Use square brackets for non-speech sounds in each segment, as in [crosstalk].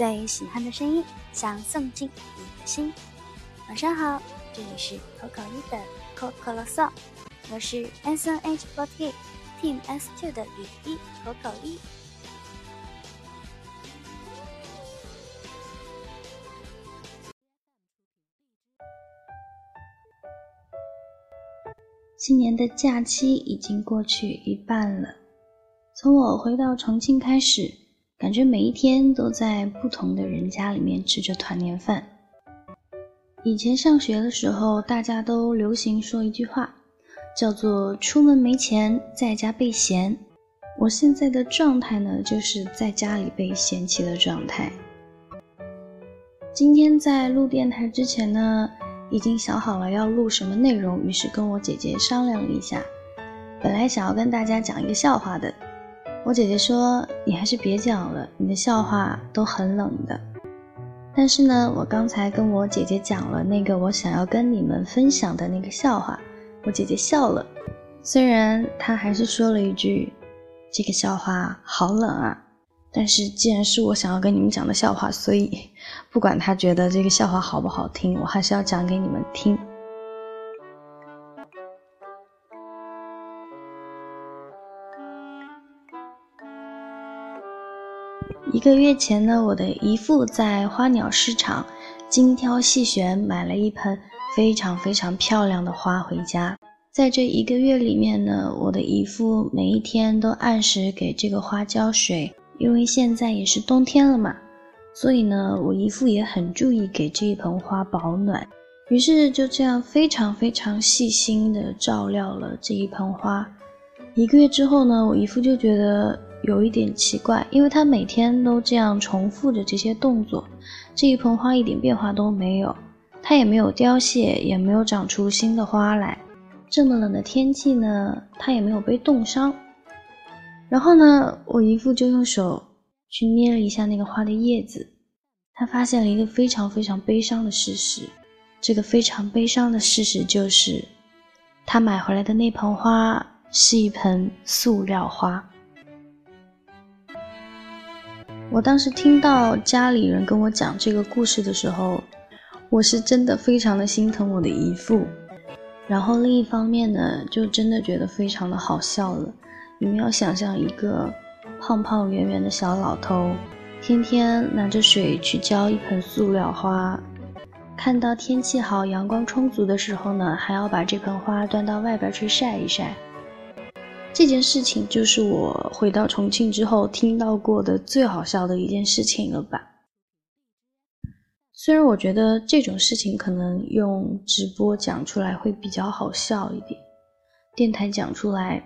最喜欢的声音，想送进你的心。晚上好，这里是口口一的口口啰嗦，我是 S N H forty Team S two 的雨一口口一。今年的假期已经过去一半了，从我回到重庆开始，感觉每一天都在不同的人家里面吃着团年饭。以前上学的时候，大家都流行说一句话，叫做“出门没钱，在家被嫌”。我现在的状态呢，就是在家里被嫌弃的状态。今天在录电台之前呢。已经想好了要录什么内容，于是跟我姐姐商量了一下。本来想要跟大家讲一个笑话的，我姐姐说你还是别讲了，你的笑话都很冷的。但是呢，我刚才跟我姐姐讲了那个我想要跟你们分享的那个笑话，我姐姐笑了，虽然她还是说了一句：“这个笑话好冷啊。”但是既然是我想要跟你们讲的笑话，所以 [laughs] 不管他觉得这个笑话好不好听，我还是要讲给你们听。一个月前呢，我的姨父在花鸟市场精挑细选买了一盆非常非常漂亮的花回家。在这一个月里面呢，我的姨父每一天都按时给这个花浇水。因为现在也是冬天了嘛，所以呢，我姨父也很注意给这一盆花保暖，于是就这样非常非常细心的照料了这一盆花。一个月之后呢，我姨父就觉得有一点奇怪，因为他每天都这样重复着这些动作，这一盆花一点变化都没有，它也没有凋谢，也没有长出新的花来。这么冷的天气呢，它也没有被冻伤。然后呢，我姨父就用手去捏了一下那个花的叶子，他发现了一个非常非常悲伤的事实。这个非常悲伤的事实就是，他买回来的那盆花是一盆塑料花。我当时听到家里人跟我讲这个故事的时候，我是真的非常的心疼我的姨父，然后另一方面呢，就真的觉得非常的好笑了。你们要想象一个胖胖圆圆的小老头，天天拿着水去浇一盆塑料花，看到天气好、阳光充足的时候呢，还要把这盆花端到外边去晒一晒。这件事情就是我回到重庆之后听到过的最好笑的一件事情了吧？虽然我觉得这种事情可能用直播讲出来会比较好笑一点，电台讲出来。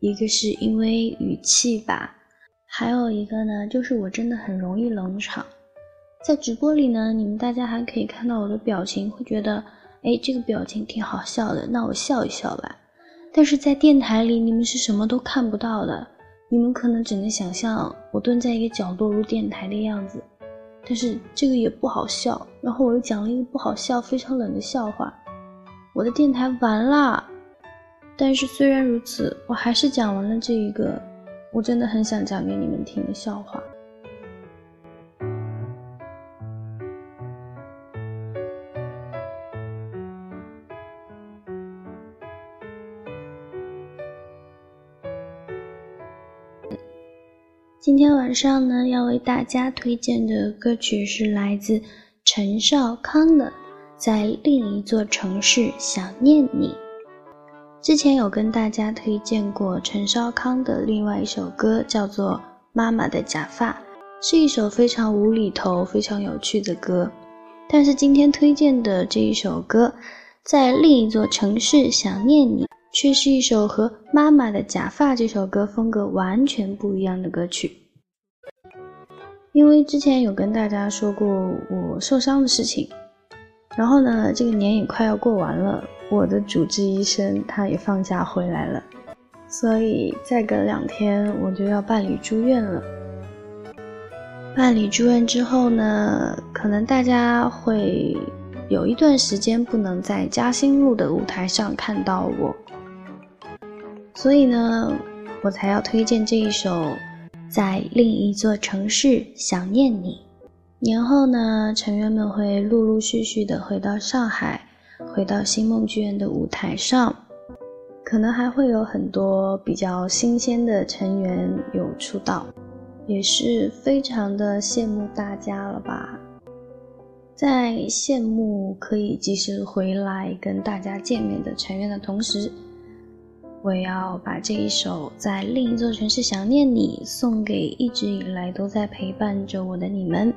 一个是因为语气吧，还有一个呢，就是我真的很容易冷场。在直播里呢，你们大家还可以看到我的表情，会觉得，哎，这个表情挺好笑的，那我笑一笑吧。但是在电台里，你们是什么都看不到的，你们可能只能想象我蹲在一个角落录电台的样子。但是这个也不好笑，然后我又讲了一个不好笑、非常冷的笑话，我的电台完了。但是虽然如此，我还是讲完了这一个我真的很想讲给你们听的笑话。今天晚上呢，要为大家推荐的歌曲是来自陈少康的《在另一座城市想念你》。之前有跟大家推荐过陈少康的另外一首歌，叫做《妈妈的假发》，是一首非常无厘头、非常有趣的歌。但是今天推荐的这一首歌，在另一座城市想念你，却是一首和《妈妈的假发》这首歌风格完全不一样的歌曲。因为之前有跟大家说过我受伤的事情，然后呢，这个年也快要过完了。我的主治医生他也放假回来了，所以再隔两天我就要办理住院了。办理住院之后呢，可能大家会有一段时间不能在嘉兴路的舞台上看到我，所以呢，我才要推荐这一首《在另一座城市想念你》。年后呢，成员们会陆陆续续的回到上海，回到星梦剧院的舞台上，可能还会有很多比较新鲜的成员有出道，也是非常的羡慕大家了吧。在羡慕可以及时回来跟大家见面的成员的同时，我要把这一首《在另一座城市想念你》送给一直以来都在陪伴着我的你们。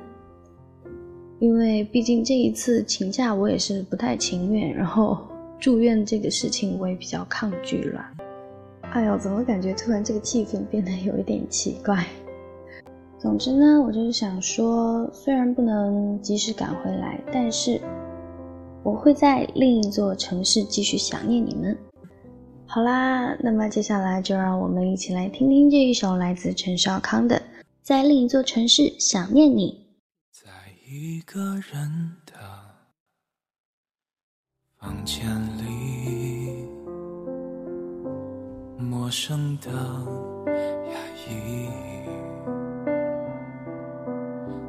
因为毕竟这一次请假我也是不太情愿，然后住院这个事情我也比较抗拒了。哎呦，怎么感觉突然这个气氛变得有一点奇怪？总之呢，我就是想说，虽然不能及时赶回来，但是我会在另一座城市继续想念你们。好啦，那么接下来就让我们一起来听听这一首来自陈少康的《在另一座城市想念你》。在一个人的房间里，陌生的压抑。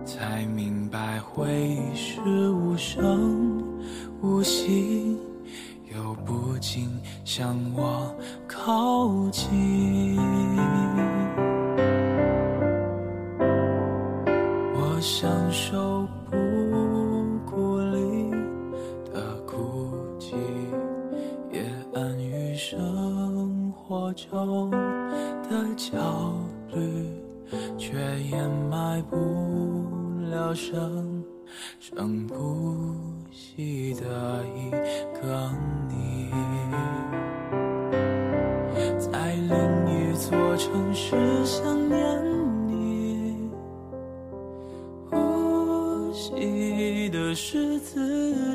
才明白，回忆是无声无息，向我靠近。我享受不孤立的孤寂，也安于生活中的焦虑，却掩埋不。了生生不息的一个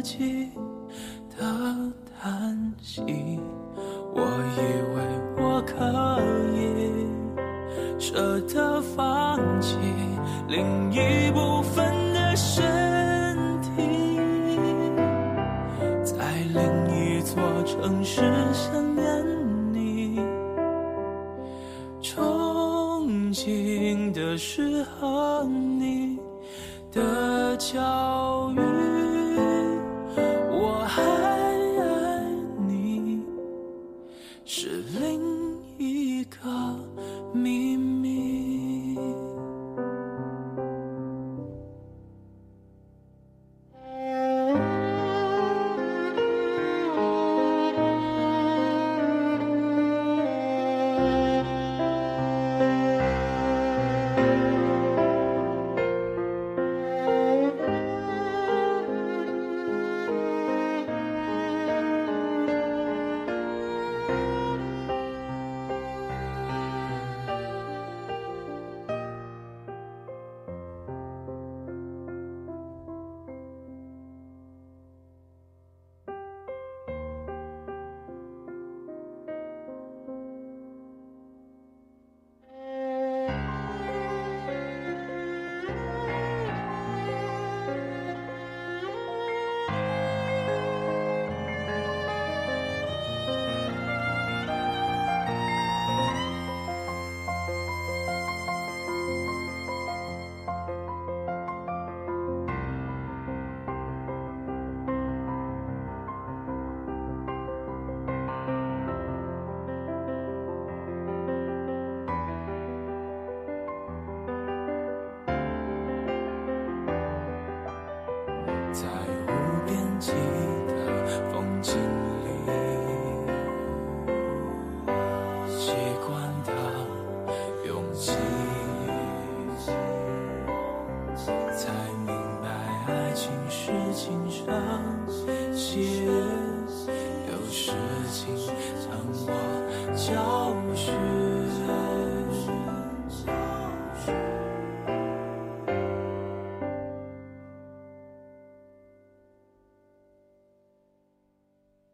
己的叹息。我以为我可以舍得放弃另一部分的身体，在另一座。城市想念你，憧憬的是和你的教育。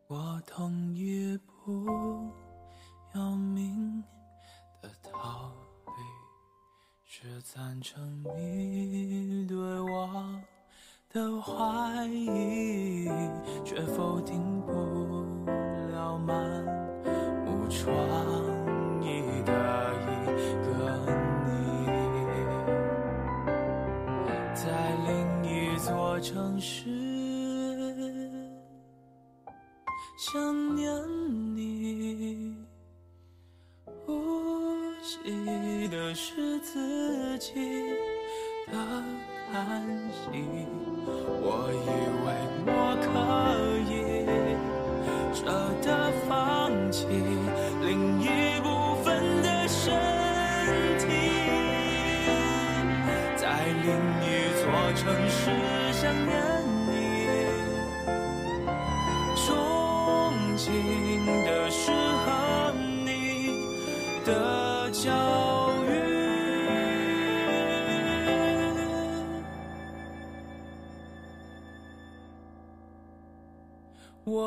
我同意不要命的逃避，是赞成你对我的怀疑，却否定不了满目疮痍的一个你，在另一座。城市，想念你。呼吸的是自己的叹息，我以为我可以舍得放弃另一部分的身体，在另一座城市想念你，憧憬的是和你的交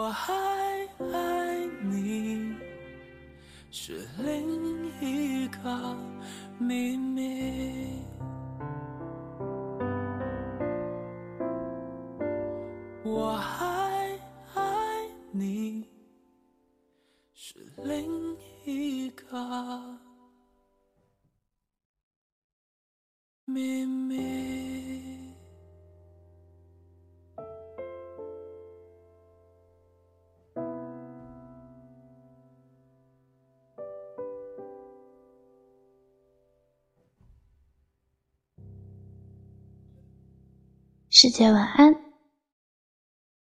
我还爱你，是另一个秘密。我还爱你，是另一个秘密。世界晚安。